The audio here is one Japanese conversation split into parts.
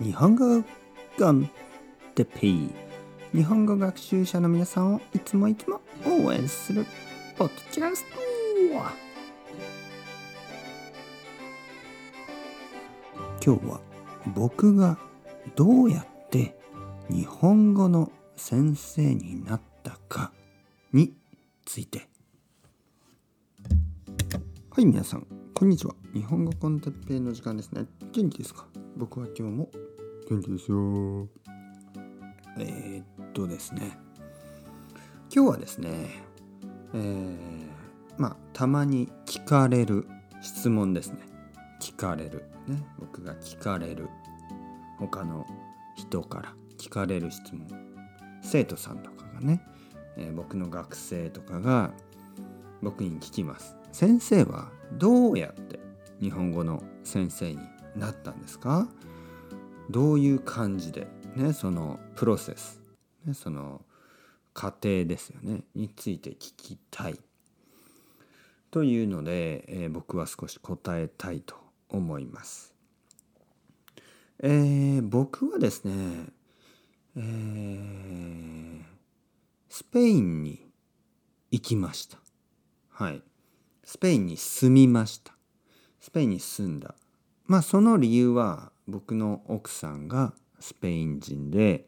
日本語コンテペイ。日本語学習者の皆さんをいつもいつも応援するポッドキャスト。今日は僕がどうやって日本語の先生になったかについて。はい皆さん。こんにちは。日本語コンテッペイの時間ですね。元気ですか？僕は今日も元気ですよ。えー、っとですね。今日はですねえー、まあたまに聞かれる質問ですね。聞かれる。ね。僕が聞かれる。他の人から聞かれる質問。生徒さんとかがね、えー、僕の学生とかが僕に聞きます。先生はどうやって日本語の先生になったんですか？どういう感じでねそのプロセス、ね、その過程ですよねについて聞きたいというので、えー、僕は少し答えたいと思います。えー、僕はですね、えー、スペインに行きました。はい。スペインに住みました。スペインに住んだ。まあその理由は僕の奥さんがスペイン人で、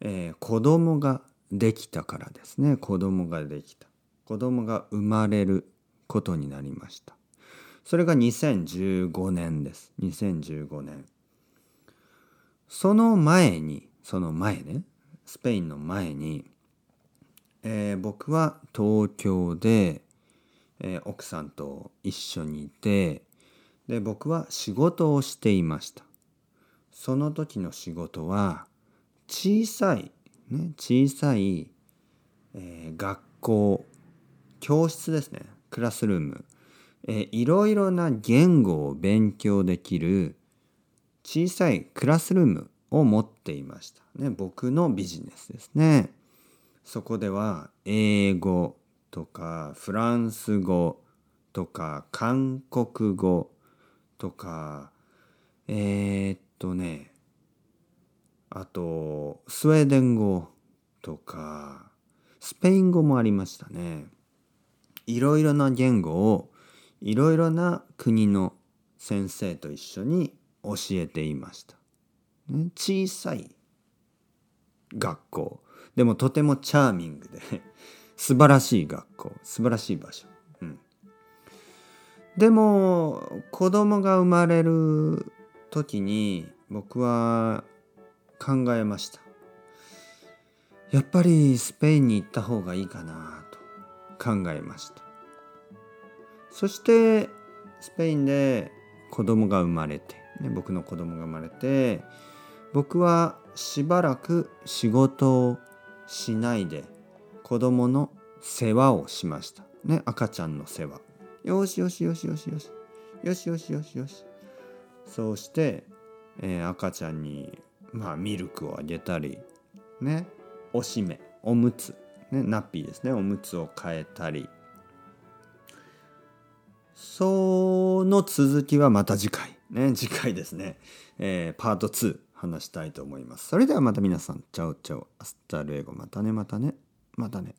えー、子供ができたからですね。子供ができた。子供が生まれることになりました。それが2015年です。2015年。その前に、その前ね、スペインの前に、えー、僕は東京で、えー、奥さんと一緒にいてで僕は仕事をしていました。その時の仕事は小さい、ね、小さい、えー、学校教室ですね。クラスルーム、えー、いろいろな言語を勉強できる小さいクラスルームを持っていました、ね、僕のビジネスですね。そこでは英語とかフランス語とか韓国語とかえー、っとねあとスウェーデン語とかスペイン語もありましたね。いろいろな言語をいろいろな国の先生と一緒に教えていました、ね、小さい学校。でもとてもチャーミングで素晴らしい学校。素晴らしい場所、うん、でも子供が生まれる時に僕は考えました。やっぱりスペインに行った方がいいかなと考えました。そしてスペインで子供が生まれて、ね、僕の子供が生まれて僕はしばらく仕事をしないで子供の世話をしました。ね、赤ちゃんの世話。よしよしよしよしよし。よしよしよしよし。そうして、えー、赤ちゃんに、まあ、ミルクをあげたり、ね、おしめ、おむつ、ね、 nappy ですね、おむつを変えたり。その続きはまた次回。ね、次回ですね。えー、パート2話したいと思います。それではまた皆さん、 ciao ciao、 hasta luego、またねまたね。またね。